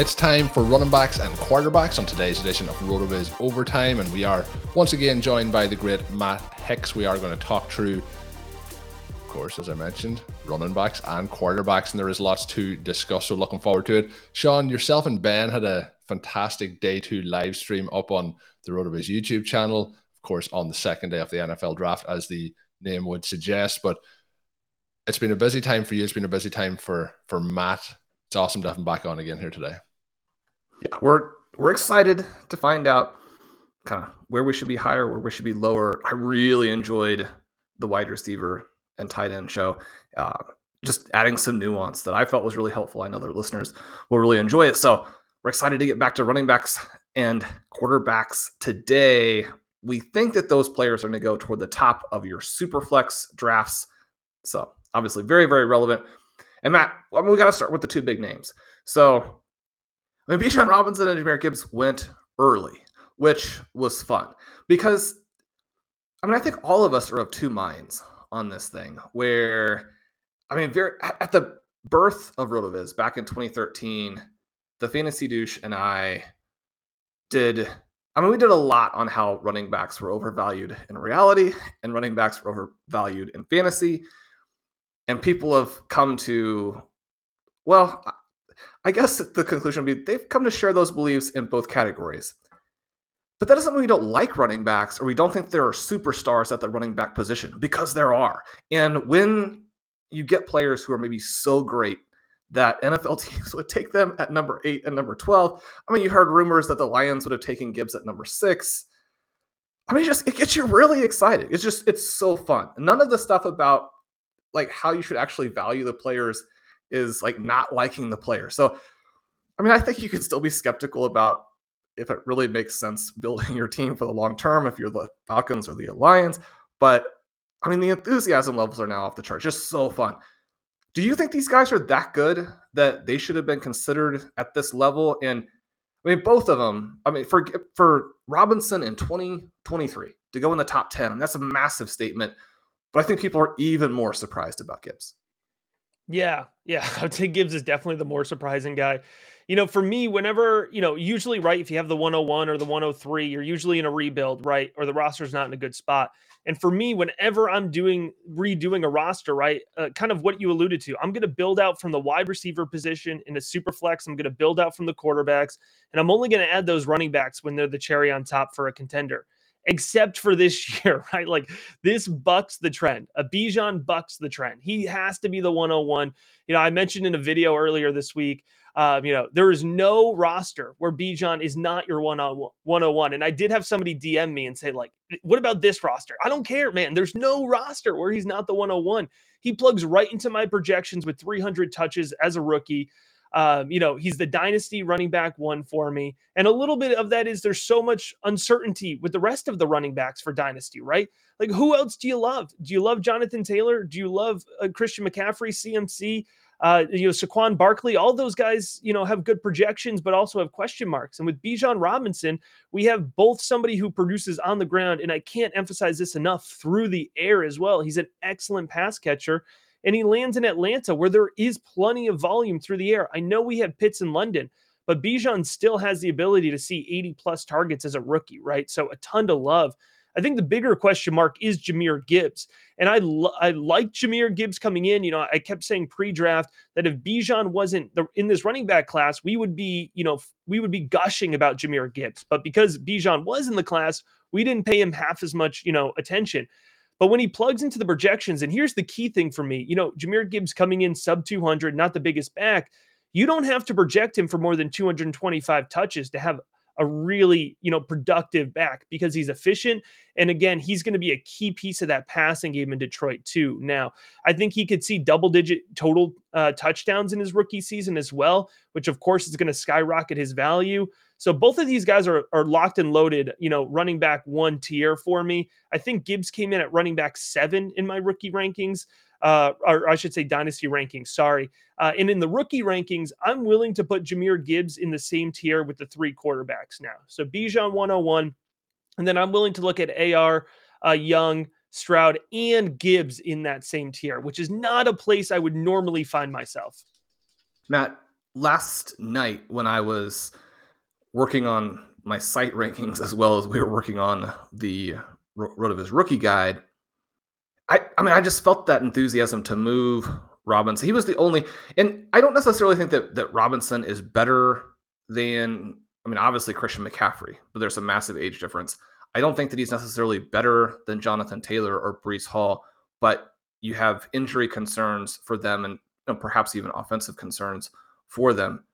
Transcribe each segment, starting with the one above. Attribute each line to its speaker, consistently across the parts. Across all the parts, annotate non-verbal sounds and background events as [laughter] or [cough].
Speaker 1: It's time for running backs and quarterbacks on today's edition of RotoViz Overtime, and we are once again joined by the great Matt Hicks. We are going to talk through, of course, as I mentioned, running backs and quarterbacks, and there is lots to discuss. So looking forward to it. Shawn, yourself and Ben had a fantastic day two live stream up on the RotoViz YouTube channel, of course, on the second day of the NFL draft, as the name would suggest. But it's been a busy time for you. It's been a busy time for for Matt. It's awesome to have him back on again here today.
Speaker 2: Yeah, we're we're excited to find out kind of where we should be higher, where we should be lower. I really enjoyed the wide receiver and tight end show. Uh, just adding some nuance that I felt was really helpful. I know their listeners will really enjoy it. So we're excited to get back to running backs and quarterbacks today. We think that those players are going to go toward the top of your super flex drafts. So obviously very, very relevant. And Matt, I mean, we got to start with the two big names. So Bijan Robinson and Jahmyr Gibbs went early, which was fun because I mean, I think all of us are of two minds on this thing. Where I mean, very at the birth of RotoViz back in 2013, the fantasy douche and I did. I mean, we did a lot on how running backs were overvalued in reality and running backs were overvalued in fantasy. And people have come to, well, I guess the conclusion would be they've come to share those beliefs in both categories. But that doesn't mean we don't like running backs or we don't think there are superstars at the running back position because there are. And when you get players who are maybe so great that NFL [laughs] teams would take them at number eight and number 12. I mean, you heard rumors that the Lions would have taken Gibbs at number six. I mean, just it gets you really excited. It's just, it's so fun. None of the stuff about like how you should actually value the players is like not liking the player. So, I mean, I think you could still be skeptical about if it really makes sense building [laughs] your team for the long term if you're the Falcons or the Lions. But I mean, the enthusiasm levels are now off the charts. Just so fun. Do you think these guys are that good that they should have been considered at this level? And I mean, both of them. I mean, for for Robinson in 2023 to go in the top 10, that's a massive statement. But I think people are even more surprised about Gibbs.
Speaker 3: Yeah, yeah. [laughs] I would say Gibbs is definitely the more surprising guy. You know, for me, whenever, you know, usually, right, if you have the 101 or the 103, you're usually in a rebuild, right? Or the roster's not in a good spot. And for me, whenever I'm doing redoing a roster, right, uh, kind of what you alluded to, I'm going to build out from the wide receiver position in a super flex. I'm going to build out from the quarterbacks, and I'm only going to add those running backs when they're the cherry on top for a contender except for this [laughs] year, right? Like this bucks the trend. A Bijan bucks the trend. He has to be the 101. You know, I mentioned in a video earlier this week, um, you know, there is no roster where Bijan is not your 101. And I did have somebody DM me and say, like, what about this roster? I don't care, man. There's no roster where he's not the 101. He plugs right into my projections with 300 touches as a rookie. Um, you know, he's the dynasty running back one for me. And a little bit of that is there's so much uncertainty with the rest of the running backs for dynasty, right? Like, who else do you love? Do you love Jonathan Taylor? Do you love uh, Christian McCaffrey, CMC? Uh, you know, Saquon Barkley, all those guys, you know, have good projections, but also have question marks. And with Bijan Robinson, we have both somebody who produces on the ground, and I can't emphasize this enough, through the air as well. He's an excellent pass catcher, and he lands in Atlanta where there is plenty of volume through the air. I know we have Pitts in London, but Bijan still has the ability to see 80 plus targets as a rookie, right? So a ton to love. I think the bigger question mark is Jahmyr Gibbs. And I, I like Jahmyr Gibbs coming in. You know, I kept saying pre-draft that if Bijan wasn't the, in this running back class, we would be, you know, we would be gushing about Jahmyr Gibbs. But because Bijan was in the class, we didn't pay him half as much, you know, attention. But when he plugs into the projections, and here's the key thing for me, you know, Jahmyr Gibbs coming in sub 200, not the biggest back, you don't have to project him for more than 225 touches to have a really, you know, productive back because he's efficient. And again, he's going to be a key piece of that passing game in Detroit too. Now, I think he could see double digit total uh, touchdowns in his rookie season as well, which of course is going to skyrocket his value. So both of these guys are, are locked and loaded, you know, running back one tier for me. I think Gibbs came in at running back seven in my rookie rankings uh, or I should say dynasty rankings. Sorry. Uh, and in the rookie rankings, I'm willing to put Jahmyr Gibbs in the same tier with the three quarterbacks now. So Bijan 101, and then I'm willing to look at AR, uh, Young, Stroud, and Gibbs in that same tier, which is not a place I would normally find myself.
Speaker 2: Matt, last night when I was working on my site rankings as well as we were working on the RotoViz rookie guide, I, I mean, I just felt that enthusiasm to move Robinson. He was the only, and I don't necessarily think that that Robinson is better than. I mean, obviously Christian McCaffrey, but there's a massive age difference. I don't think that he's necessarily better than Jonathan Taylor or Breece Hall, but you have injury concerns for them and you know, perhaps even offensive concerns for them.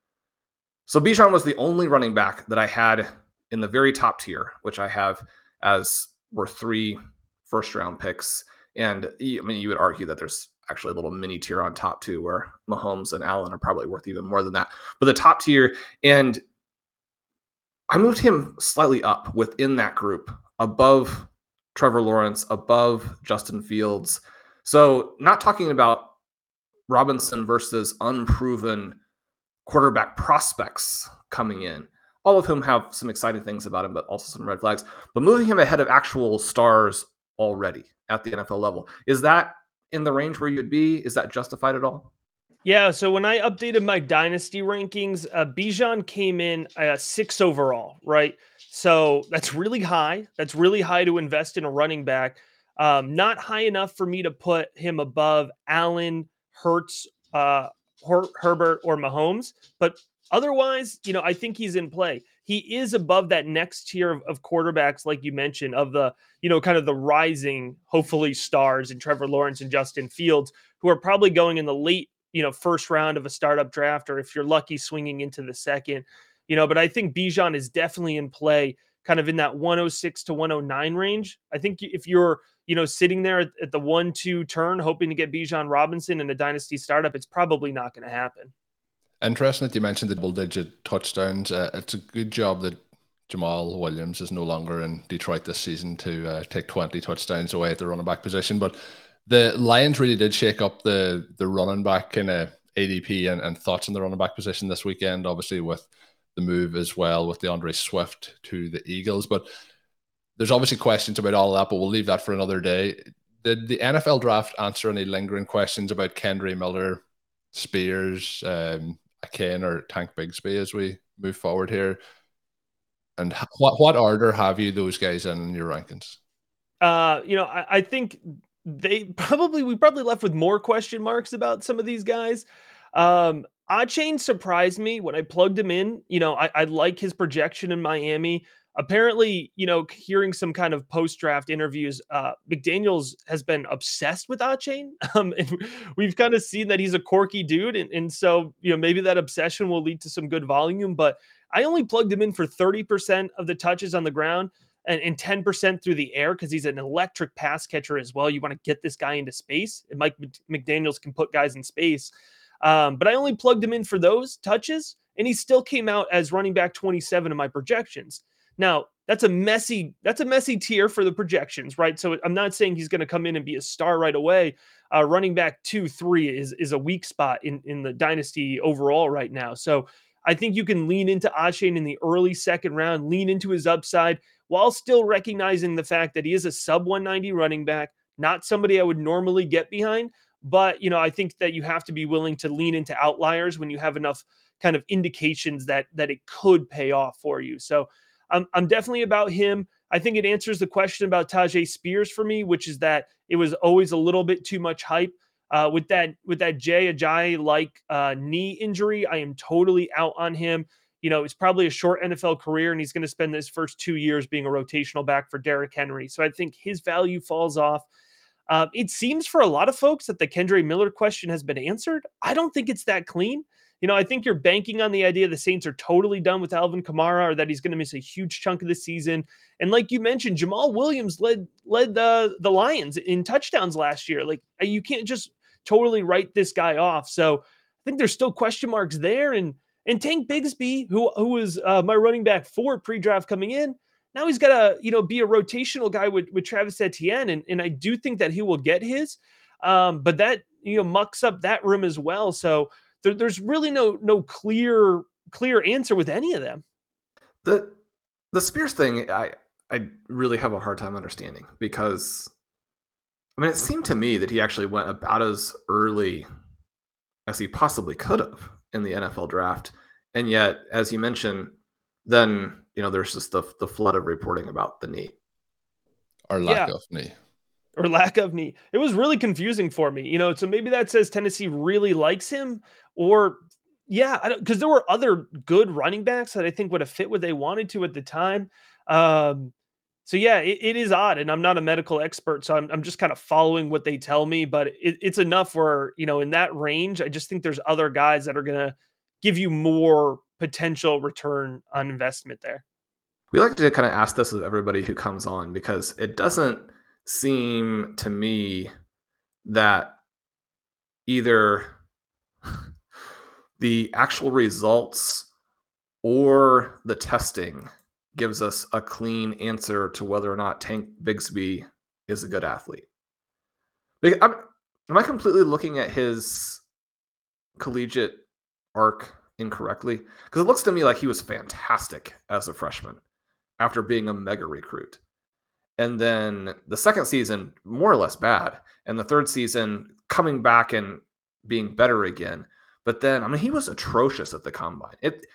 Speaker 2: So Bijan was the only running back that I had in the very top tier, which I have as were three first round picks. And I mean, you would argue that there's actually a little mini tier on top too, where Mahomes and Allen are probably worth even more than that. But the top tier, and I moved him slightly up within that group, above Trevor Lawrence, above Justin Fields. So, not talking about Robinson versus unproven quarterback prospects coming in, all of whom have some exciting things about him, but also some red flags. But moving him ahead of actual stars already at the NFL level. Is that in the range where you'd be? Is that justified at all?
Speaker 3: Yeah. So when I updated my dynasty rankings, uh, Bijan came in uh, six overall, right? So that's really high. That's really high to invest in a running back. Um, not high enough for me to put him above Allen, Hurts, uh, Her- Herbert, or Mahomes. But otherwise, you know, I think he's in play he is above that next tier of, of, quarterbacks, like you mentioned, of the, you know, kind of the rising, hopefully, stars and Trevor Lawrence and Justin Fields, who are probably going in the late, you know, first round of a startup draft, or if you're lucky, swinging into the second, you know. But I think Bijan is definitely in play, kind of in that 106 to 109 range. I think if you're, you know, sitting there at, at the one two turn, hoping to get Bijan Robinson in a dynasty startup, it's probably not going to happen.
Speaker 1: Interesting that you mentioned the double digit touchdowns. Uh, it's a good job that Jamaal Williams is no longer in Detroit this season to uh, take 20 touchdowns away at the running back position. But the Lions really did shake up the the running back kind of ADP and, and thoughts in the running back position this weekend, obviously with the move as well with D'Andre Swift to the Eagles. But there's obviously questions about all that, but we'll leave that for another day. Did the NFL draft answer any lingering questions about Kendre Miller, Spears, um, Kane or Tank Bigsby as we move forward here? And what what order have you those guys in in your rankings?
Speaker 3: Uh, you know, I, I think they probably we probably left with more question marks about some of these guys. Um, Achane surprised me when I plugged him in. You know, I, I like his projection in Miami apparently, you know, hearing some kind of post draft interviews, uh, McDaniels has been obsessed with Achane. [laughs] Um, and we've kind of seen that he's a quirky dude. And, and so, you know, maybe that obsession will lead to some good volume. But I only plugged him in for 30% of the touches on the ground and, and 10% through the air because he's an electric pass catcher as well. You want to get this guy into space. And Mike McDaniels can put guys in space. Um, but I only plugged him in for those touches. And he still came out as running back 27 in my projections. Now, that's a messy that's a messy tier for the projections, right? So I'm not saying he's going to come in and be a star right away. Uh, running back two, three is is a weak spot in in the dynasty overall right now. So I think you can lean into Achane in the early second round, lean into his upside while still recognizing the fact that he is a sub 190 running back, not somebody I would normally get behind. But you know, I think that you have to be willing to lean into outliers when you have enough kind of indications that that it could pay off for you. So I'm, I'm definitely about him. I think it answers the question about Tyjae Spears for me, which is that it was always a little bit too much hype. Uh, with that with that Jay Ajayi like uh, knee injury, I am totally out on him. You know, it's probably a short NFL career, and he's going to spend his first two years being a rotational back for Derrick Henry. So I think his value falls off. Uh, it seems for a lot of folks that the Kendre Miller question has been answered. I don't think it's that clean. You know, I think you're banking on the idea the Saints are totally done with Alvin Kamara or that he's going to miss a huge chunk of the season. And like you mentioned, Jamaal Williams led led the the Lions in touchdowns last year. Like uh, you can't just totally write this guy off. So I think there's still question marks there. And and Tank Bigsby, who who was uh, my running back for pre-draft coming in, now he's got to you know be a rotational guy with with Travis Etienne, and and I do think that he will get his. Um, but that you know mucks up that room as well. So there, there's really no no clear clear answer with any of them.
Speaker 2: The the Spears thing, I I really have a hard time understanding because I mean it seemed to me that he actually went about as early as he possibly could have in the NFL draft. And yet, as you mentioned, then you know there's just the the flood of reporting about the knee.
Speaker 1: Or lack yeah. of knee
Speaker 3: or lack of knee. It was really confusing for me, you know. So maybe that says Tennessee really likes him, or yeah, because there were other good running backs that I think would have fit what they wanted to at the time. Um, so yeah, it, it is odd, and I'm not a medical expert, so I'm, I'm just kind of following what they tell me. But it, it's enough where you know in that range, I just think there's other guys that are gonna give you more potential return on investment there.
Speaker 2: We like to kind of ask this of everybody who comes on because it doesn't seem to me that either the actual results or the testing gives us a clean answer to whether or not Tank Bigsby is a good athlete. Am I completely looking at his collegiate arc incorrectly? Because it looks to me like he was fantastic as a freshman after being a mega recruit. And then the second season, more or less bad. And the third season, coming back and being better again. But then, I mean, he was atrocious at the combine. It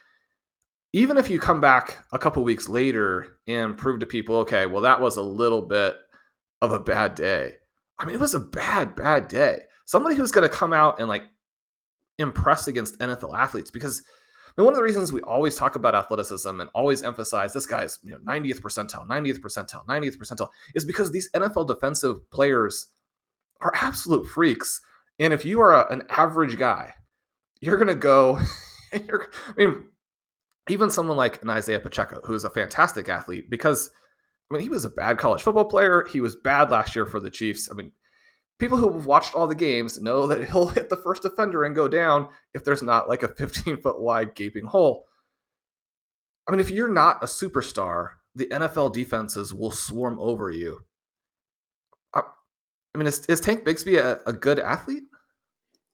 Speaker 2: even if you come back a couple weeks later and prove to people, okay, well, that was a little bit of a bad day. I mean, it was a bad, bad day. Somebody who's going to come out and like impress against NFL athletes because I mean, one of the reasons we always talk about athleticism and always emphasize this guy's you know 90th percentile, 90th percentile, 90th percentile is because these NFL defensive players are absolute freaks. And if you are a, an average guy, you're going to go. [laughs] I mean, even someone like an Isaiah Pacheco, who is a fantastic athlete, because I mean, he was a bad college football player. He was bad last year for the Chiefs. I mean, people who have watched all the games know that [laughs] he'll hit the first defender and go down if there's not like a 15 foot wide gaping hole. I mean, if you're not a superstar, the NFL defenses will swarm over you. I, I mean, is, is Tank Bigsby a, a good athlete?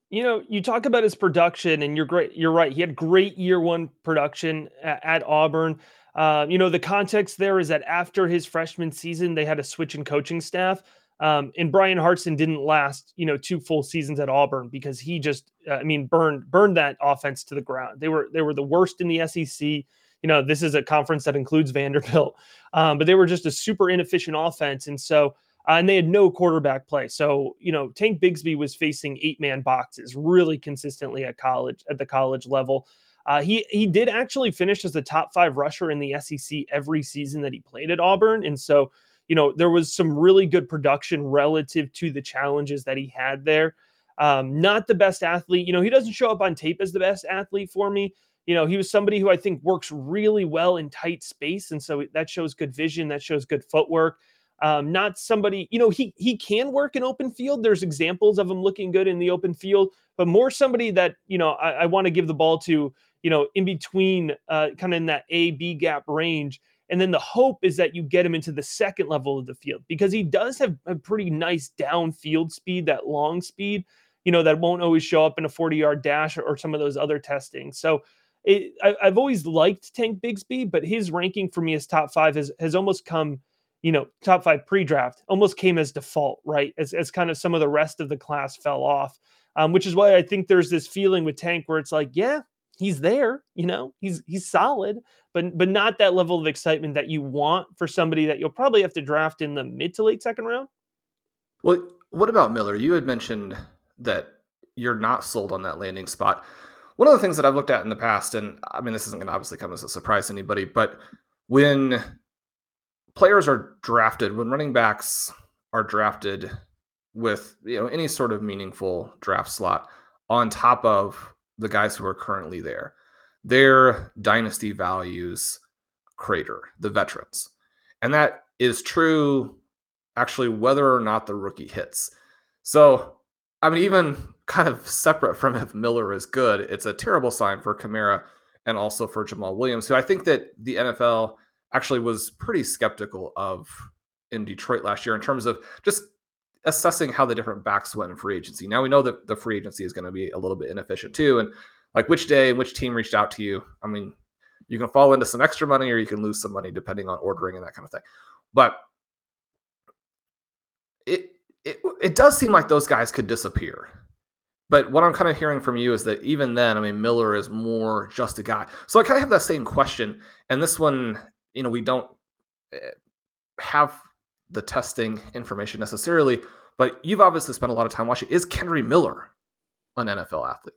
Speaker 3: You know, you talk about his production, and you're great. You're right. He had great year one production at, at Auburn. Uh, you know, the context there is that after his freshman season, they had a switch in coaching staff. Um, and Bryan Harsin didn't last, you know, two full seasons at Auburn because he just, uh, I mean, burned burned that offense to the ground. They were they were the worst in the SEC. You know, this is a conference that includes Vanderbilt, [laughs] um, but they were just a super inefficient offense, and so uh, and they had no quarterback play. So, you know, Tank Bigsby was facing eight man boxes really consistently at college, at the college level. Uh, he he did actually finish as the top five rusher in the SEC every season that he played at Auburn, and so you know there was some really good production relative to the challenges that he had there. Um, not the best athlete, you know, he doesn't show up on tape as the best athlete for me. You know, he was somebody who I think works really well in tight space, and so that shows good vision, that shows good footwork. Um, not somebody, you know, he he can work in open field. There's examples of him looking good in the open field, but more somebody that you know I, I want to give the ball to, you know, in between, uh, kind of in that A B gap range. And then the hope is that you get him into the second level of the field because he does have a pretty nice downfield speed, that long speed, you know, that won't always show up in a 40 yard dash or, or some of those other testing. So it, I, have always liked Tank Bigsby, but his ranking for me as top five has, has almost come, you know, top five pre draft almost came as default, right? As, as kind of some of the rest of the class fell off, um, which is why I think there's this feeling with Tank where it's like, yeah, he's there, you know, he's he's solid, but but not that level of excitement that you want for somebody that you'll probably have to draft in the mid to late second round.
Speaker 2: Well, what about Miller? You had mentioned that you're not sold on that landing spot. One of the things that I've looked at in the past, and I mean, this isn't going to obviously come as a surprise to anybody, but when players are drafted, when running backs are drafted with you know any sort of meaningful draft slot on top of the guys who are currently there. Their dynasty values crater, the veterans. And that is true actually whether or not the rookie hits. So, I mean, even kind of separate from if Miller is good, it's a terrible sign for Kamara and also for Jamaal Williams, who I think that the NFL actually was pretty skeptical of in Detroit last year in terms of just assessing how the different backs went in free agency. Now we know that the free agency is going to be a little bit inefficient too. And like which day and which team reached out to you. I mean, you can fall into some extra money or you can lose some money depending on ordering and that kind of thing. But it it, it does seem like those guys could disappear. But what I'm kind of hearing from you is that even then, I mean, Miller is more just a guy. So I kind of have that same question. And this one, you know, we don't eh, have the testing information necessarily, but you've obviously spent a lot of time watching. Is Kendre Miller an NFL athlete?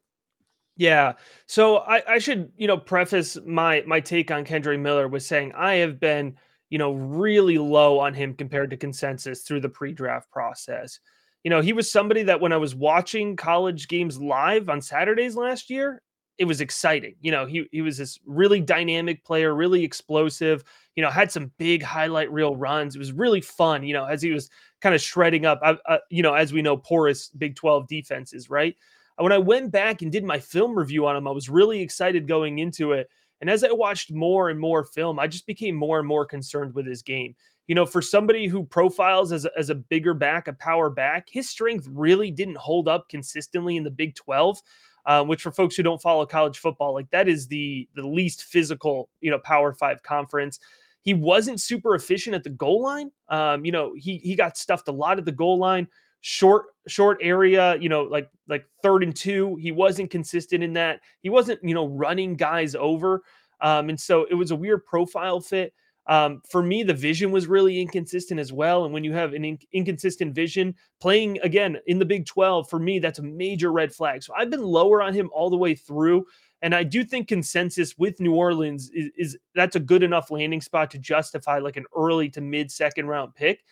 Speaker 3: Yeah. So I, I should, you know, preface my my take on Kendre Miller with saying I have been, you know, really low on him compared to consensus through the pre-draft process. You know, he was somebody that when I was watching college games live on Saturdays last year, it was exciting. You know, he he was this really dynamic player, really explosive. You know, had some big highlight reel runs. It was really fun. You know, as he was kind of shredding up. Uh, uh, you know, as we know, porous Big Twelve defenses, right? When I went back and did my film review on him, I was really excited going into it. And as I watched more and more film, I just became more and more concerned with his game. You know, for somebody who profiles as a, as a bigger back, a power back, his strength really didn't hold up consistently in the Big 12 uh, which for folks who don't follow college football, like that is the the least physical, you know, Power Five conference. He wasn't super efficient at the goal line. Um, you know, he he got stuffed a lot at the goal line, short short area. You know, like like third and two. He wasn't consistent in that. He wasn't you know running guys over. Um, and so it was a weird profile fit. Um, for me, the vision was really inconsistent as well. And when you have an in- inconsistent vision, playing again in the Big 12, for me, that's a major red flag. So I've been lower on him all the way through. And I do think consensus with New Orleans is, is that's a good enough landing spot to justify like an early to mid second round pick.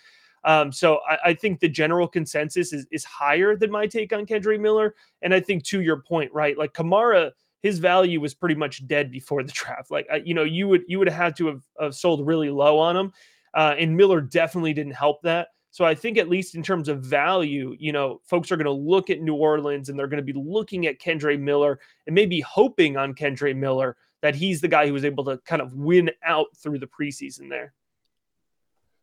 Speaker 3: Um, so I, I, think the general consensus is, is higher than my take on Kendre Miller. And I think to your point, right? Like Kamara his value was pretty much dead before the [laughs] draft. Like you know, you would you would have had to have, have sold really low on him, uh, and Miller definitely didn't help that. So I think at least in terms of value, you know, folks are going to look at New Orleans and they're going to be looking at Kendre Miller and maybe hoping on Kendre Miller that he's the guy who was able to kind of win out through the preseason there.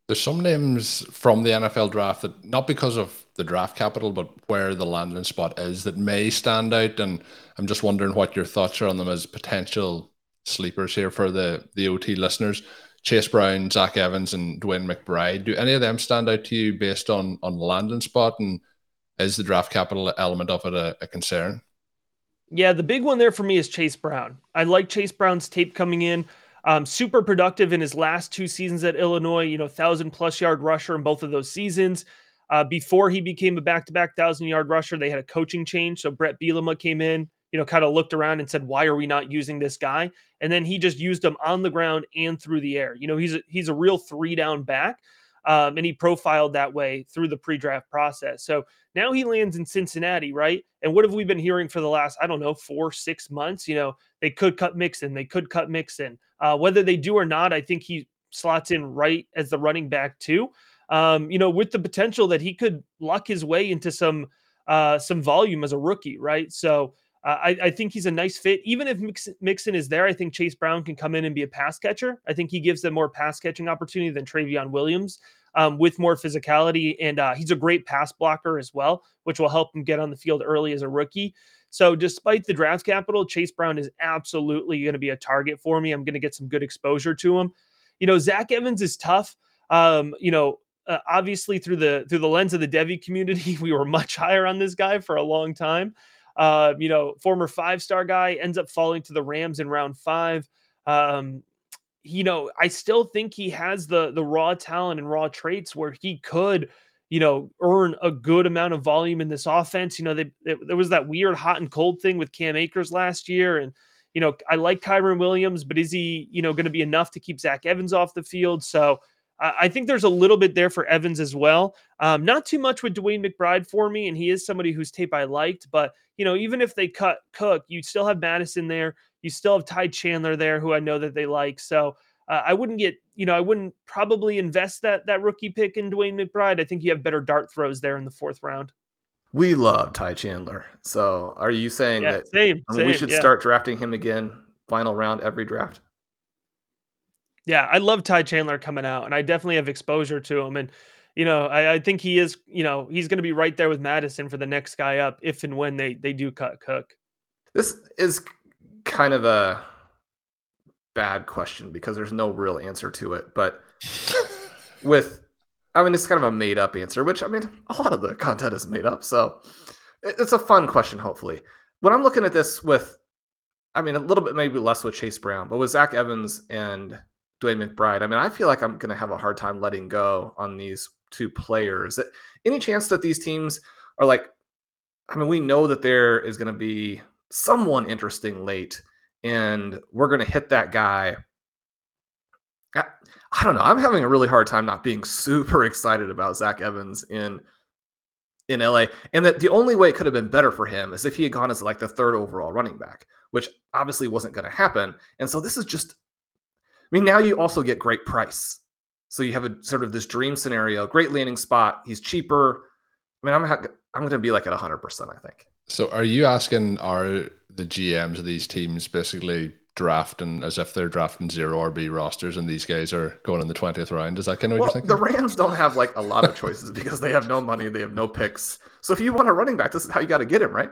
Speaker 1: There's some names from the NFL draft that not because of the draft capital, but where the landing spot is that may stand out. And I'm just wondering what your thoughts are on them as potential sleepers here for the the OT listeners. Chase Brown, Zach Evans, and DeWayne McBride. Do any of them stand out to you based on on landing spot? And is the draft capital element of it a, a concern?
Speaker 3: Yeah, the big one there for me is Chase Brown. I like Chase Brown's tape coming in. Um, super productive in his last two seasons at Illinois, you know, thousand plus yard rusher in both of those seasons. Uh, before he became a back to back thousand yard rusher, they had a coaching change. So Bret Bielema came in, you know, kind of looked around and said, "Why are we not using this guy?" And then he just used him on the ground and through the air. You know, he's a, he's a real three down back, um, and he profiled that way through the pre draft process. So now he lands in Cincinnati, right? And what have we been hearing for the last, I don't know, four, six months? You know, they could cut Mixon, they could cut Mixon. Uh, whether they do or not, I think he slots in right as the running back too. Um, you know, with the potential that he could luck his way into some uh, some volume as a rookie, right? So I, I, think he's a nice fit. Even if Mixon, Mixon is there, I think Chase Brown can come in and be a pass catcher. I think he gives them more pass catching opportunity than Trayveon Williams um, with more physicality. And uh, he's a great pass blocker as well, which will help him get on the field early as a rookie. So, despite the draft capital, Chase Brown is absolutely going to be a target for me. I'm going to get some good exposure to him. You know, Zach Evans is tough. Um, you know, uh, obviously through the through the lens of the devy community, [laughs] we were much higher on this guy for a long time. Uh, you know, former five star guy ends up falling to the Rams in round five. Um, you know, I still think he has the the raw talent and raw traits where he could, you know, earn a good amount of volume in this offense. You know, they, they, there was that weird hot and cold thing with Cam Akers last year, and you know, I like Kyren Williams, but is he, you know, going to be enough to keep Zach Evans off the field? So I think there's a little bit there for Evans as well. Um, not too much with DeWayne McBride for me, and he is somebody whose tape I liked. But you know, even if they cut Cook, you still have Madison there. You still have Ty Chandler there, who I know that they like. So uh, I wouldn't get, you know, I wouldn't probably invest that that rookie pick in DeWayne McBride. I think you have better dart throws there in the fourth round.
Speaker 2: We love Ty Chandler. So are you saying
Speaker 3: yeah,
Speaker 2: that
Speaker 3: same,
Speaker 2: I mean,
Speaker 3: same,
Speaker 2: we should
Speaker 3: yeah.
Speaker 2: start drafting him again, final round every draft?
Speaker 3: Yeah, I love Ty Chandler coming out, and I definitely have exposure to him. And you know, I, I think he is, you know, he's going to be right there with Madison for the next guy up if and when they they do cut Cook.
Speaker 2: This is kind of a bad question because there's no real answer to it. But [laughs] with, I mean, it's kind of a made up answer, which I mean, a lot of the content is made up. So it's a fun question, hopefully. When I'm looking at this with, I mean, a little bit maybe less with Chase Brown, but with Zach Evans and DeWayne McBride, I mean, I feel like I'm going to have a hard time letting go on these two players. Any chance that these teams are like, I mean, we know that there is going to be someone interesting late and we're going to hit that guy. I, I, don't know. I'm having a really hard time not being [laughs] super excited about Zach Evans in in LA, and that the only way it could have been better for him is if he had gone as like the third overall running back, which obviously wasn't going to happen. And so this is just, I mean, now you also get great price. So you have a sort of this dream scenario, great landing spot. He's cheaper. I mean, I'm I'm going to be like at 100. percent I think.
Speaker 1: So are you asking are the GMs of these teams basically drafting as if they're drafting zero RB rosters and these guys are going in the 20th round? Is that kind of what
Speaker 2: well,
Speaker 1: you're thinking?
Speaker 2: The Rams don't have like a lot of [laughs] choices because they have no money, they have no picks. So if you want a running back, this is how you got to get him, right?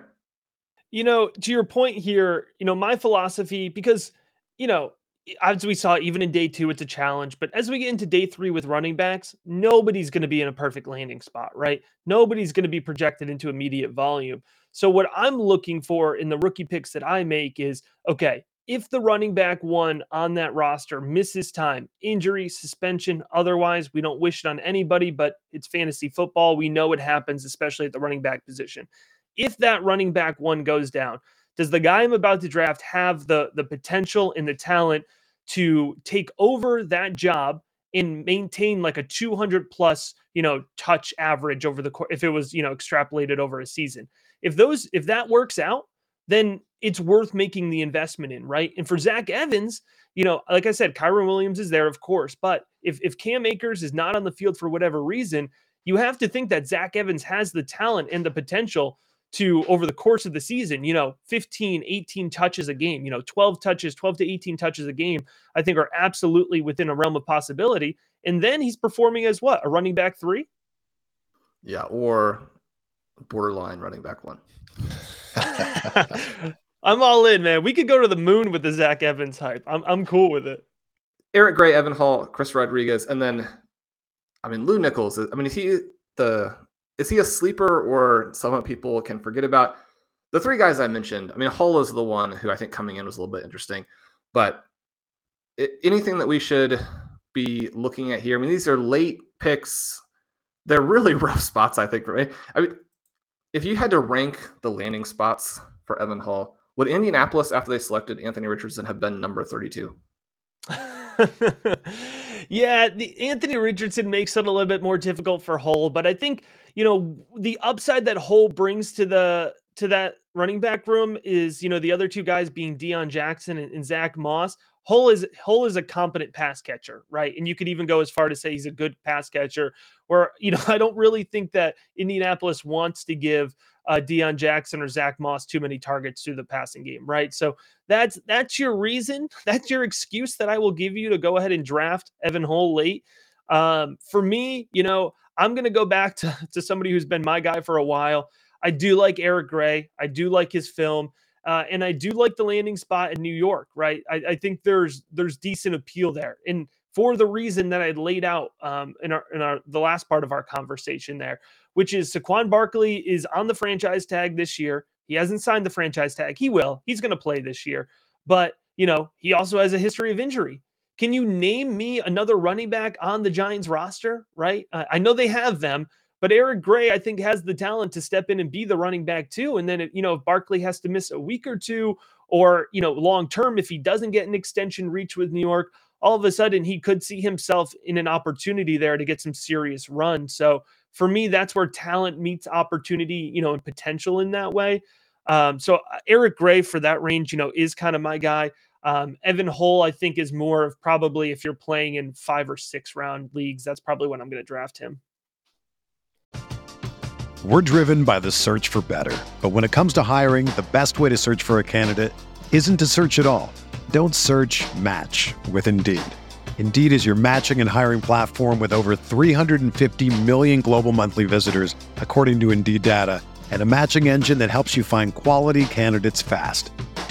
Speaker 3: You know, to your point here, you know, my philosophy, because, you know, as we saw even in day two, it's a challenge. But as we get into day three with running backs, nobody's going to be in a perfect landing spot, right? Nobody's going to be projected into immediate volume. So, what I'm looking for in the rookie picks that I make is okay, if the running back one on that roster misses time, injury, suspension, otherwise, we don't wish it on anybody, but it's fantasy football. We know it happens, especially at the running back position. If that running back one goes down, does the guy I'm about to draft have the the potential and the talent to take over that job and maintain like a 200 plus, you know, touch average over the course if it was, you know, extrapolated over a season? If those if that works out, then it's worth making the investment in, right? And for Zach Evans, you know, like I said, Kyren Williams is there, of course, but if if Cam Akers is not on the field for whatever reason, you have to think that Zach Evans has the talent and the potential to over the course of the season, you know, 15, 18 touches a game, you know, 12 touches, 12 to 18 touches a game, I think are absolutely within a realm of possibility. And then he's performing as what? A running back 3?
Speaker 2: Yeah, or borderline running back one. [laughs]
Speaker 3: I'm all in, man. We could go to the moon with the Zach Evans hype. I'm I'm cool with it.
Speaker 2: Eric Gray, Evan Hull, Chris Rodriguez, and then I mean Lew Nichols. I mean, is he the is he a sleeper or someone people can forget about? The three guys I mentioned. I mean, Hull is the one who I think coming in was a little bit interesting, but it, anything that we should be looking at here. I mean, these are late picks. They're really [laughs] rough spots, I think, for me. I mean, if you had to rank the landing spots for Evan Hull, would Indianapolis, after they selected Anthony Richardson, have been number 32? [laughs]
Speaker 3: yeah, the Anthony Richardson makes it a little bit more difficult for Hull, but I think you know the upside that Hull brings to the to that running back room is you know the other two guys being Deon Jackson and, and Zach Moss Hull is Hull is a competent pass catcher, right? And you could even go as far to say he's a good pass catcher. Where you know [laughs] I don't really think that Indianapolis wants to give uh, Deon Jackson or Zach Moss too many targets through the passing game, right? So that's that's your reason, [laughs] that's your excuse that I will give you to go ahead and draft Evan Hull late. Um, for me, you know, I'm going to go back to [laughs] to somebody who's been my guy for a while. I do like Eric Gray. I do like his film. Uh, and I do like the landing spot in New York, right? I, I, think there's there's decent appeal there, and for the reason that I laid out um, in our in our the last part of our conversation there, which is Saquon Barkley is on the franchise tag this year. He hasn't signed the franchise tag. He will. He's going to play this year, but you know he also has a history of injury. Can you name me another running back on the Giants roster? Right? Uh, I know they have them, but Eric Gray, I think, has the talent to step in and be the running back too. And then, if, you know, if Barkley has to miss a week or two, or you know, long term, if he doesn't get an extension reach with New York, all of a sudden he could see himself in an opportunity there to get some serious run. So for me, that's where talent meets opportunity, you know, and potential in that way. Um, so uh, Eric Gray for that range, you know, is kind of my guy. Um, Evan Hull, I think, is more of probably if you're playing in five or six round leagues, that's probably when I'm going to draft him.
Speaker 4: We're driven by the search for better. But when it comes to hiring, the best way to search for a candidate isn't to search at all. Don't search match with Indeed. Indeed is your matching and hiring platform with over 350 million global monthly visitors, according to Indeed data, and a matching engine that helps you find quality candidates fast.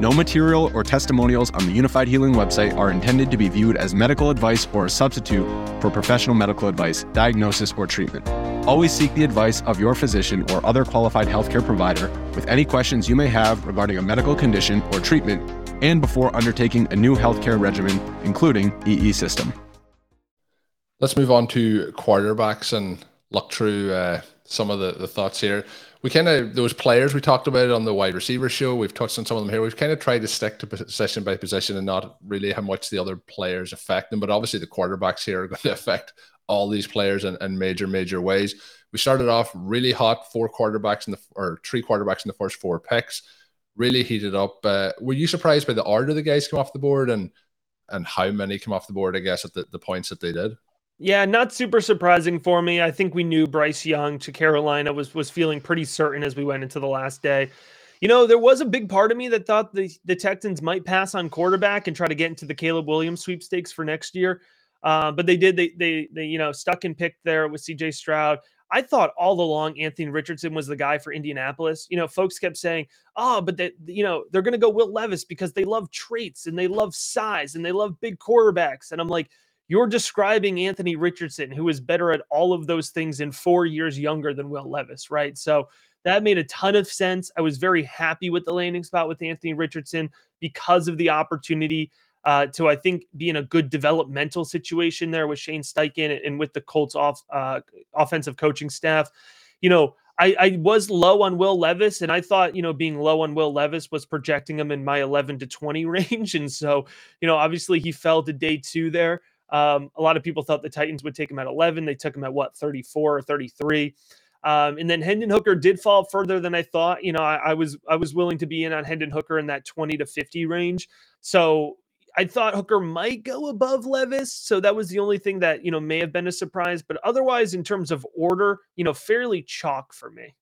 Speaker 5: No material or testimonials on the Unifyd Healing website are intended to be viewed as medical advice or a substitute for professional medical advice, diagnosis, or treatment. Always seek the advice of your physician or other qualified healthcare provider with any questions you may have regarding a medical condition or treatment and before undertaking a new healthcare regimen, including EE system.
Speaker 1: Let's move on to quarterbacks and look through uh, some of the, the thoughts here. We kind of those players we talked about it on the wide receiver show. We've touched on some of them here. We've kind of tried to stick to position by position and not really how much the other players affect them. But obviously, the quarterbacks here are [laughs] going to affect all these players in, in major major ways. We started off really hot, four quarterbacks in the or three quarterbacks in the first four picks. Really heated up. Uh, were you surprised by the order the guys come off the board and and how many came off the board? I guess at the, the points that they did.
Speaker 3: Yeah, not super surprising for me. I think we knew Bryce Young to Carolina was was feeling pretty certain as we went into the last day. You know, there was a big part of me that thought the, the Texans might pass on quarterback and try to get into the Caleb Williams sweepstakes for next year. Uh, but they did. They, they, they, you know, stuck and picked there with CJ Stroud. I thought all along Anthony Richardson was the guy for Indianapolis. You know, folks kept saying, "Oh, but that you know they're going to go Will Levis because they love traits and they love size and they love big quarterbacks." And I'm like, you're describing Anthony Richardson, who is better at all of those things in four years younger than Will Levis, right? So that made a ton of sense. I was very happy with the landing spot with Anthony Richardson because of the opportunity uh, to, I think, be in a good developmental situation there with Shane Steichen and with the Colts off uh, offensive coaching staff. You know, I, I was low on Will Levis, and I thought, you know, being low on Will Levis was projecting him in my 11 to 20 [laughs] range. And so, you know, obviously he fell to day two there. Um, a lot of people thought the Titans would take him at 11. They took him at what, 34 or 33. Um, and then Hendon Hooker did fall further than I thought. You know, I, I, was I was willing to be in on Hendon Hooker in that 20 to 50 range. So I thought Hooker might go above Levis. So that was the only thing that, you know, may have been a surprise. But otherwise, in terms of order, you know, fairly chalk for me.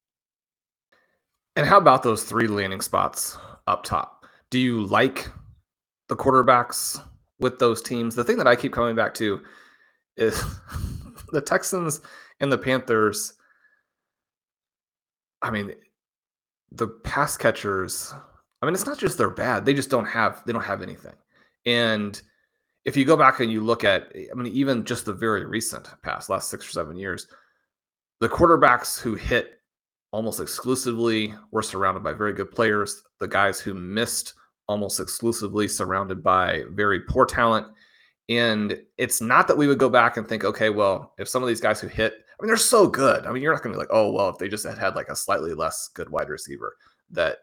Speaker 2: And how about those three landing spots up top? Do you like the quarterbacks with those teams? The thing that I keep coming back to is [laughs] the Texans and the Panthers I mean, the pass catchers. I mean, it's not just they're bad; they just don't have they don't have anything. And if you go back and you look at, I mean, even just the very recent past, last six or seven years, the quarterbacks who hit almost exclusively were surrounded by very good players. The guys who missed almost exclusively surrounded by very poor talent. And it's not that we would go back and think, okay, well, if some of these guys who hit I mean, they're so good. I mean, you're not going to be like, oh, well, if they just had had like a slightly less good wide receiver, that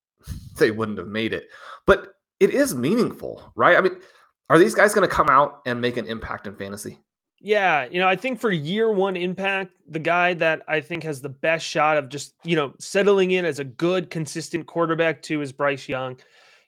Speaker 2: [laughs] they wouldn't have made it. But it is meaningful, right? I mean, are these guys going to come out and make an impact in fantasy?
Speaker 3: Yeah, you know, I think for year one impact, the guy that I think has the best shot of just, you know, settling in as a good, consistent quarterback too is Bryce Young.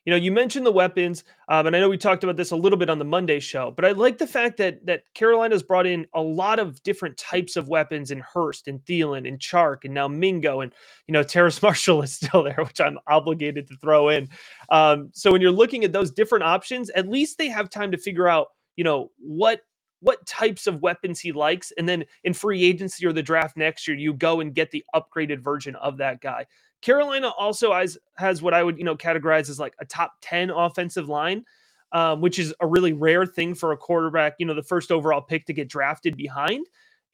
Speaker 3: You know, you mentioned the weapons, um, and I know we talked about this a little bit on the Monday show, but I like the fact that that Carolina's brought in a lot of different types of weapons in Hurst and Thielen and Chark and now Mingo and you know Terrace [laughs] Marshall is still there, which I'm obligated to throw in. Um, so when you're looking at those different options, at least they have time to figure out you know what what types of weapons he likes. And then in free agency or the draft next year, you go and get the upgraded version of that guy. Carolina also has has what I would you know categorize as like a top ten offensive line, um, which is a really rare thing for a quarterback. You know, the first overall pick to get drafted behind,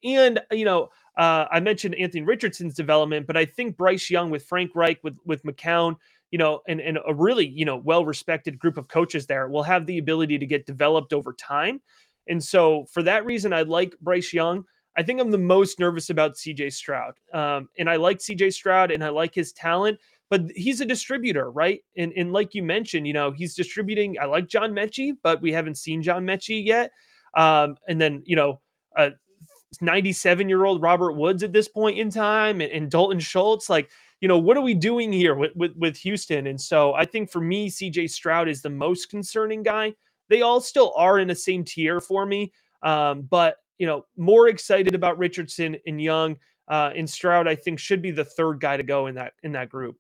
Speaker 3: and you know. Uh, I mentioned Anthony Richardson's development, but I think Bryce Young with Frank Reich, with with McCown, you know, and, and a really, you know, well-respected group of coaches there will have the ability to get developed over time. And so for that reason, I like Bryce Young. I think I'm the most nervous about CJ Stroud. Um, and I like CJ Stroud and I like his talent, but he's a distributor, right? And, and like you mentioned, you know, he's distributing. I like John Metchie, but we haven't seen John Metchie yet. Um, and then, you know, a 97 year old Robert Woods at this point in time and, and Dalton Schultz, like, you know, what are we doing here with, with, with Houston? And so I think for me, CJ Stroud is the most concerning guy. They all still are in the same tier for me. Um, but you know, more excited about Richardson and Young uh, and Stroud. I think should be the third guy to go in that in that group.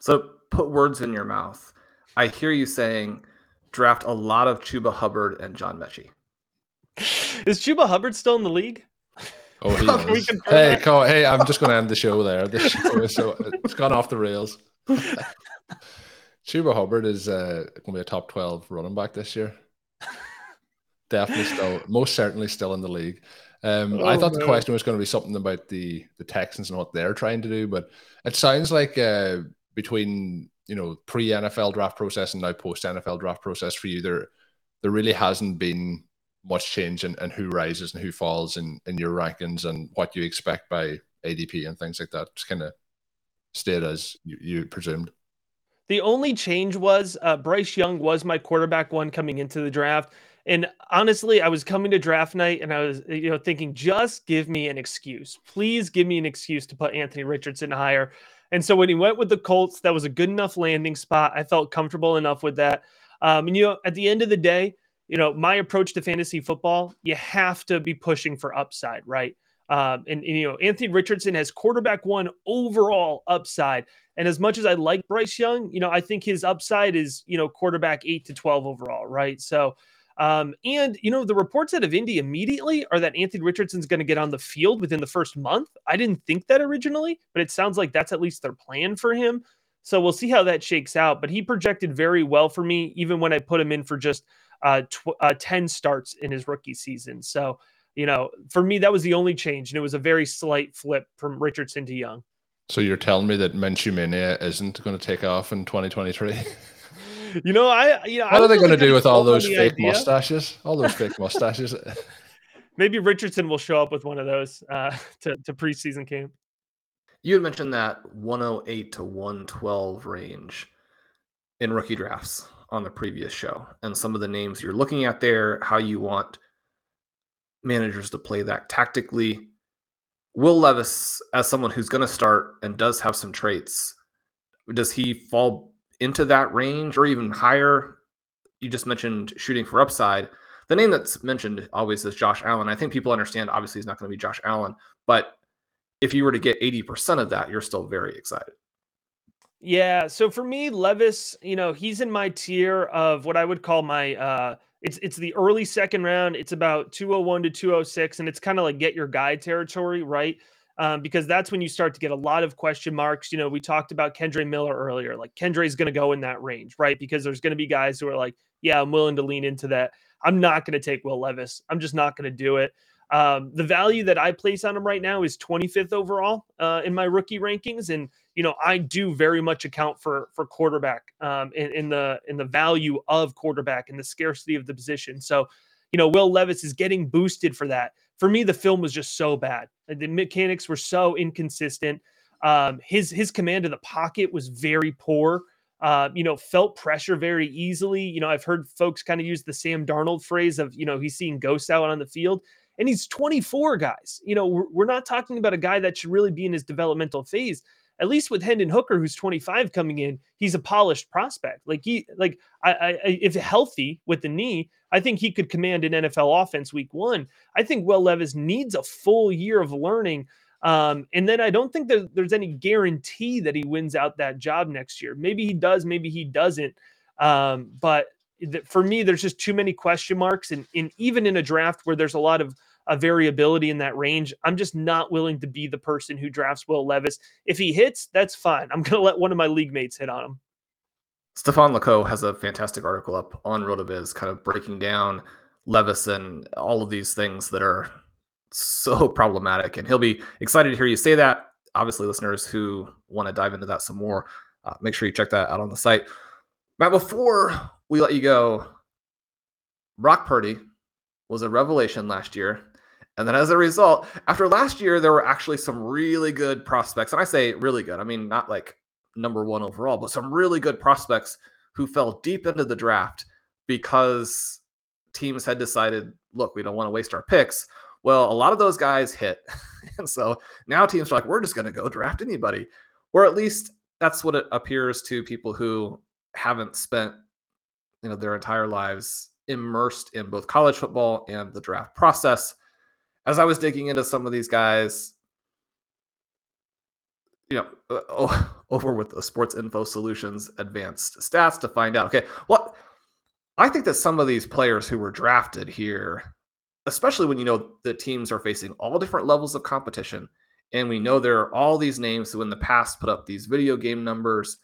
Speaker 2: So put words in your mouth. I hear you saying draft a lot of Chuba Hubbard and John Metchie.
Speaker 3: Is Chuba Hubbard still in the league?
Speaker 1: Oh, he [laughs] is. hey, Colm, hey, I'm just going to end the show there. The show is so it's gone off the rails. [laughs] Chuba Hubbard is uh, going to be a top 12 running back this year definitely still, most certainly still in the league. Um, oh, I thought the question was going to be something about the the Texans and what they're trying to do, but it sounds like uh, between you know pre NFL draft process and now post NFL draft process for you, there there really hasn't been much change in, in who rises and who falls in, in your rankings and what you expect by ADP and things like that. Just kind of stayed as you, you presumed.
Speaker 3: The only change was uh, Bryce Young was my quarterback one coming into the draft. And honestly, I was coming to draft night and I was, you know, thinking, just give me an excuse. Please give me an excuse to put Anthony Richardson higher. And so when he went with the Colts, that was a good enough landing spot. I felt comfortable enough with that. Um, and you know, at the end of the day, you know, my approach to fantasy football, you have to be pushing for upside, right? Um, and, and, you know, Anthony Richardson has quarterback one overall upside. And as much as I like Bryce Young, you know, I think his upside is, you know, quarterback eight to 12 overall, right? So, um, and you know, the reports out of Indy immediately are that Anthony Richardson's going to get on the field within the first month. I didn't think that originally, but it sounds like that's at least their plan for him. So we'll see how that shakes out. But he projected very well for me, even when I put him in for just uh, tw- uh 10 starts in his rookie season. So, you know, for me, that was the only change. And it was a very slight flip from Richardson to Young.
Speaker 1: So you're telling me that Minshew Mania isn't going to take off in 2023? [laughs]
Speaker 3: You know, I you know,
Speaker 1: what are they going to do with all those fake idea. mustaches? All those fake [laughs] mustaches. [laughs]
Speaker 3: Maybe Richardson will show up with one of those uh, [laughs] to to preseason camp.
Speaker 2: You had mentioned that 108 to 112 range in rookie drafts on the previous show, and some of the names you're looking at there, how you want managers to play that tactically. Will Levis, as someone who's going to start and does have some traits, does he fall into that range or even higher? You just mentioned shooting for upside. The name that's mentioned always is Josh Allen. I think people understand, obviously, he's not going to be Josh Allen, but if you were to get 80% of that, you're still very excited.
Speaker 3: Yeah. So for me, Levis, you know, he's in my tier of what I would call my uh it's it's the early second round. It's about 201 to 206, and it's kind of like get your guy territory, right? Um, because that's when you start to get a lot of question marks. You know, we talked about Kendre Miller earlier. Like Kendre's going to go in that range, right? Because there's going to be guys who are like, yeah, I'm willing to lean into that. I'm not going to take Will Levis. I'm just not going to do it. Um, the value that I place on him right now is 25th overall uh, in my rookie rankings, and you know I do very much account for for quarterback um, in, in the in the value of quarterback and the scarcity of the position. So, you know, Will Levis is getting boosted for that. For me, the film was just so bad. The mechanics were so inconsistent. Um, his his command of the pocket was very poor. Uh, you know, felt pressure very easily. You know, I've heard folks kind of use the Sam Darnold phrase of, you know, he's seeing ghosts out on the field and he's 24 guys. You know, we're, we're, not talking about a guy that should really be in his developmental phase. At least with Hendon Hooker, who's 25 coming in, he's a polished prospect. Like he, like I, I, if healthy with the knee, I think he could command an NFL offense week one. I think Will Levis needs a full year of learning. Um, and then I don't think that there's any guarantee that he wins out that job next year. Maybe he does, maybe he doesn't. Um, but for me, there's just too many question marks, and, and even in a draft where there's a lot of a variability in that range. I'm just not willing to be the person who drafts Will Levis. If he hits, that's fine. I'm going [laughs] to let one of my league mates hit on him.
Speaker 2: Stefan Leco has a fantastic article up on RotoViz, kind of breaking down Levis and all of these things that are so [laughs] problematic. And he'll be excited to hear you say that. Obviously, listeners who want to dive into that some more, uh, make sure you check that out on the site. Matt, before we let you go, Brock Purdy was a revelation last year. And then as a result, after last year, there were actually some really good prospects. And I say really good, I mean, not like number one overall, but some really good prospects who fell deep into the draft because teams had decided, look, we don't want to waste our picks. Well, a lot of those guys hit. [laughs] and so now teams are like, we're just going to go draft anybody. Or at least that's what it appears to people who haven't spent you know their entire lives immersed in both college football and the draft process as I was digging into some of these guys, you know, [laughs] over with the Sports Info Solutions advanced stats to find out. Okay, what I think that some of these players who were drafted here, especially when you know the teams are facing all different levels of competition, and we know there are all these names who in the past put up these video game numbers.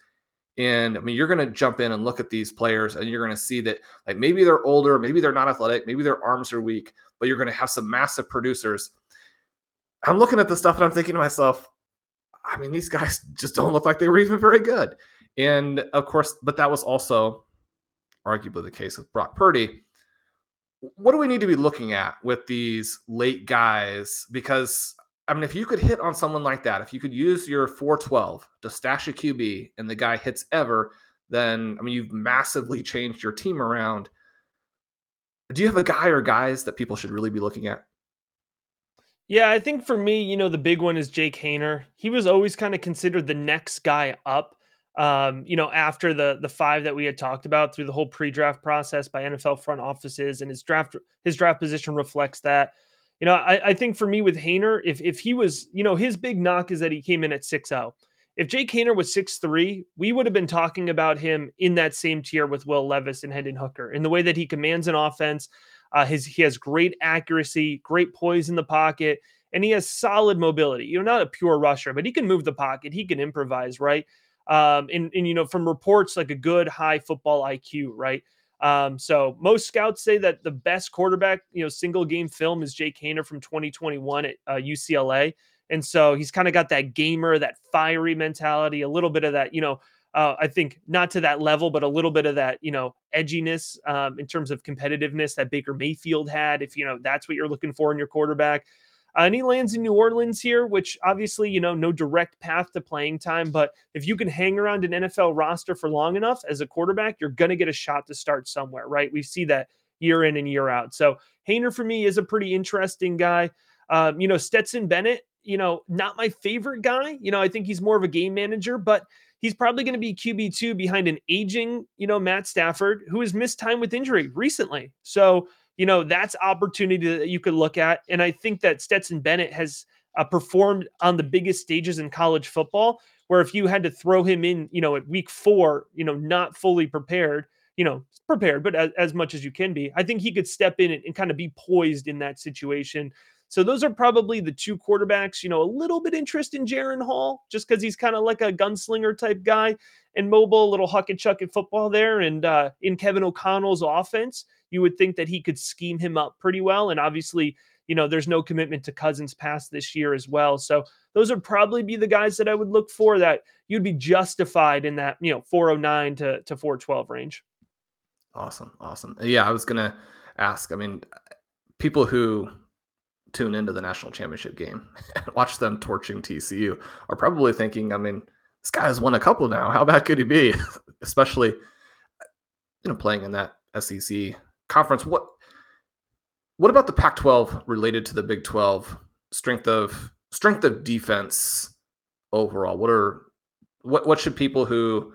Speaker 2: And I mean, you're going to jump in and look at these players, and you're going to see that, like, maybe they're older, maybe they're not athletic, maybe their arms are weak, but you're going to have some massive producers. I'm looking at the stuff and I'm thinking to myself, I mean, these guys [laughs] just don't look like they were even very good. And of course, but that was also arguably the case with Brock Purdy. What do we need to be looking at with these late guys? Because I mean, if you could hit on someone like that, if you could use your 412 to stash a QB and the guy hits ever, then I mean, you've massively changed your team around. Do you have a guy or guys that people should really be looking at?
Speaker 3: Yeah, I think for me, you know, the big one is Jake Haener. He was always kind of considered the next guy up. Um, you know, after the the five that we had talked about through the whole pre-draft process by NFL front offices, and his draft his draft position reflects that. You know, I, I think for me with Haener, if if he was, you know, his big knock is that he came in at 6-0. If Jake Haener was six three, we would have been talking about him in that same tier with Will Levis and Hendon Hooker in the way that he commands an offense. Uh, his he has great accuracy, great poise in the pocket, and he has solid mobility. You know, not a pure rusher, but he can move the pocket. He can improvise, right? Um, and and you know, from reports, like a good high football IQ, right? Um, so most scouts say that the best quarterback, you know, single game film is Jake Haener from 2021 at uh, UCLA. And so he's kind of got that gamer, that fiery mentality, a little bit of that, you know, uh, I think not to that level, but a little bit of that, you know, edginess um, in terms of competitiveness that Baker Mayfield had. If you know that's what you're looking for in your quarterback, Uh, and he lands in New Orleans here, which obviously, you know, no direct path to playing time. But if you can hang around an NFL roster for long enough as a quarterback, you're going to get a shot to start somewhere, right? We see that year in and year out. So Haener for me is a pretty interesting guy. Um, you know, Stetson Bennett, you know, not my favorite guy. You know, I think he's more of a game manager, but he's probably going to be QB2 behind an aging, you know, Matt Stafford, who has missed time with injury recently. So, you know, that's opportunity that you could look at. And I think that Stetson Bennett has uh, performed on the biggest stages in college football, where if you had to throw him in, you know, at week four, you know, not fully prepared, you know, prepared, but as, as much as you can be, I think he could step in and, and kind of be poised in that situation. So those are probably the two quarterbacks. You know, a little bit interest in Jaren Hall just because he's kind of like a gunslinger type guy and mobile, a little huck and chuck at football there. And uh, in Kevin O'Connell's offense, you would think that he could scheme him up pretty well. And obviously, you know, there's no commitment to Cousins past this year as well. So those would probably be the guys that I would look for that you'd be justified in that, you know, 409 to, to 412 range.
Speaker 2: Awesome. Awesome. Yeah, I was going to ask. I mean, people who tune into the national championship game and [laughs] watch them torching TCU are probably thinking, I mean, this guy has won a couple now. How bad could he be? [laughs] Especially, you know, playing in that SEC conference. What what about the Pac-12 related to the Big 12 strength of strength of defense overall? What are what what should people who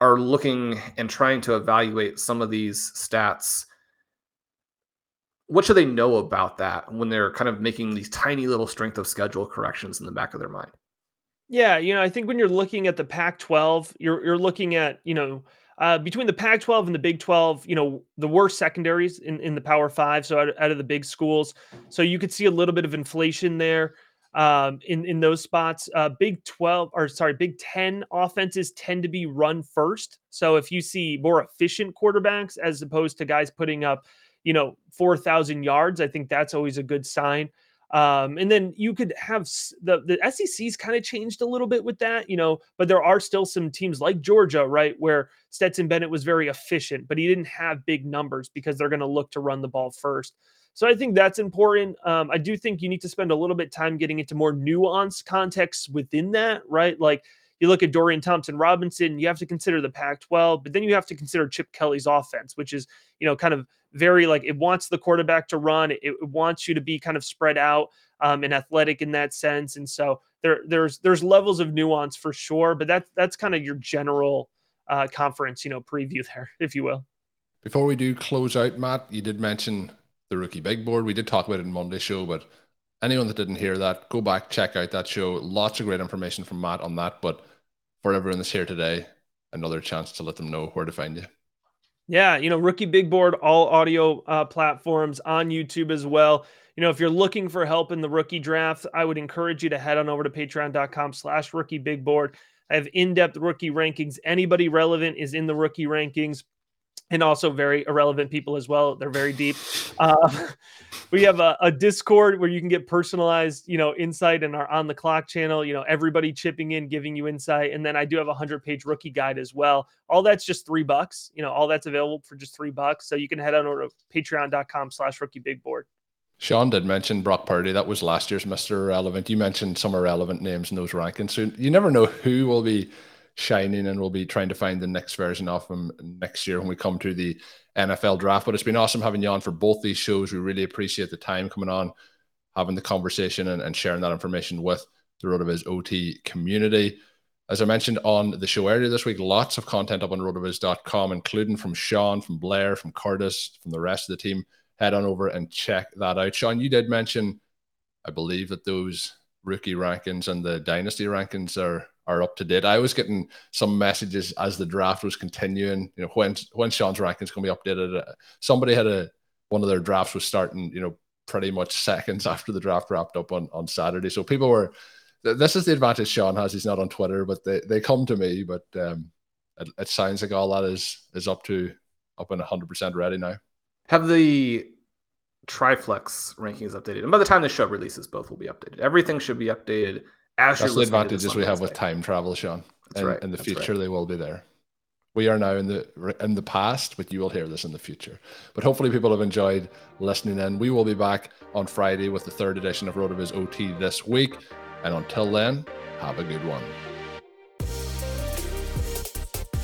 Speaker 2: are looking and trying to evaluate some of these stats what should they know about that when they're kind of making these tiny little strength of schedule corrections in the back of their mind?
Speaker 3: Yeah, you know, I think when you're looking at the Pac-12, you're you're looking at you know uh, between the Pac-12 and the Big 12, you know, the worst secondaries in, in the Power Five, so out, out of the big schools. So you could see a little bit of inflation there um, in in those spots. Uh, big 12 or sorry, Big 10 offenses tend to be run first. So if you see more efficient quarterbacks as opposed to guys putting up you know, 4,000 yards. I think that's always a good sign. Um, and then you could have the the SEC's kind of changed a little bit with that, you know, but there are still some teams like Georgia, right, where Stetson Bennett was very efficient, but he didn't have big numbers because they're going to look to run the ball first. So I think that's important. Um, I do think you need to spend a little bit time getting into more nuanced context within that, right? Like you look at Dorian Thompson Robinson, you have to consider the Pac 12, but then you have to consider Chip Kelly's offense, which is, you know, kind of very like it wants the quarterback to run, it, it wants you to be kind of spread out um, and athletic in that sense. And so there, there's there's levels of nuance for sure, but that's that's kind of your general uh, conference, you know, preview there, if you will.
Speaker 1: Before we do close out, Matt, you did mention the rookie big board. We did talk about it in Monday show, but anyone that didn't hear that, go back, check out that show. Lots of great information from Matt on that. But for everyone that's here today, another chance to let them know where to find you.
Speaker 3: Yeah, you know, Rookie Big Board, all audio uh, platforms on YouTube as well. You know, if you're looking for help in the rookie draft, I would encourage you to head on over to patreon.com slash rookie big board. I have in-depth rookie rankings. Anybody relevant is in the rookie rankings and also very irrelevant people as well. They're very deep. Uh, [laughs] we have a, a, Discord where you can get personalized, you know, insight in our on the clock channel. You know, everybody chipping in, giving you insight, and then I do have a hundred page rookie guide as well. All that's just three bucks. You know, all that's available for just three bucks. So you can head on over to Patreon.com/slash Rookie Big Board.
Speaker 1: Shawn did mention Brock Purdy. That was last year's Mr. Irrelevant. You mentioned some irrelevant names in those rankings. So you never know who will be shining and we'll be trying to find the next version of him next year when we come to the NFL draft. But it's been awesome having you on for both these shows. We really appreciate the time coming on, having the conversation and, and sharing that information with the RotoViz OT community. As I mentioned on the show earlier this week, lots of content up on rotoviz.com, including from Shawn, from Blair, from Curtis, from the rest of the team. Head on over and check that out. Shawn, you did mention, I believe, that those rookie rankings and the dynasty rankings are are up to date. I was getting some messages as the draft was continuing. You know, when when Shawn's rankings going to be updated. Uh, somebody had a one of their drafts was starting. You know, pretty much seconds [laughs] after the draft wrapped up on on Saturday. So people were. This is the advantage Shawn has. He's not on Twitter, but they, they come to me. But um, it, it sounds like all that is is up to up and 100 percent ready now.
Speaker 2: Have the Triflex rankings updated, and by the time the show releases, both will be updated. Everything should be updated
Speaker 1: as That's the advantages we have with time travel, Shawn.
Speaker 2: That's right.
Speaker 1: In the
Speaker 2: That's
Speaker 1: future,
Speaker 2: right.
Speaker 1: they will be there. we are now in the in the past, but you will hear this in the future. But hopefully, people have enjoyed listening in. We will be back on Friday with the third edition of RotoViz OT this week. And until then, have a good one.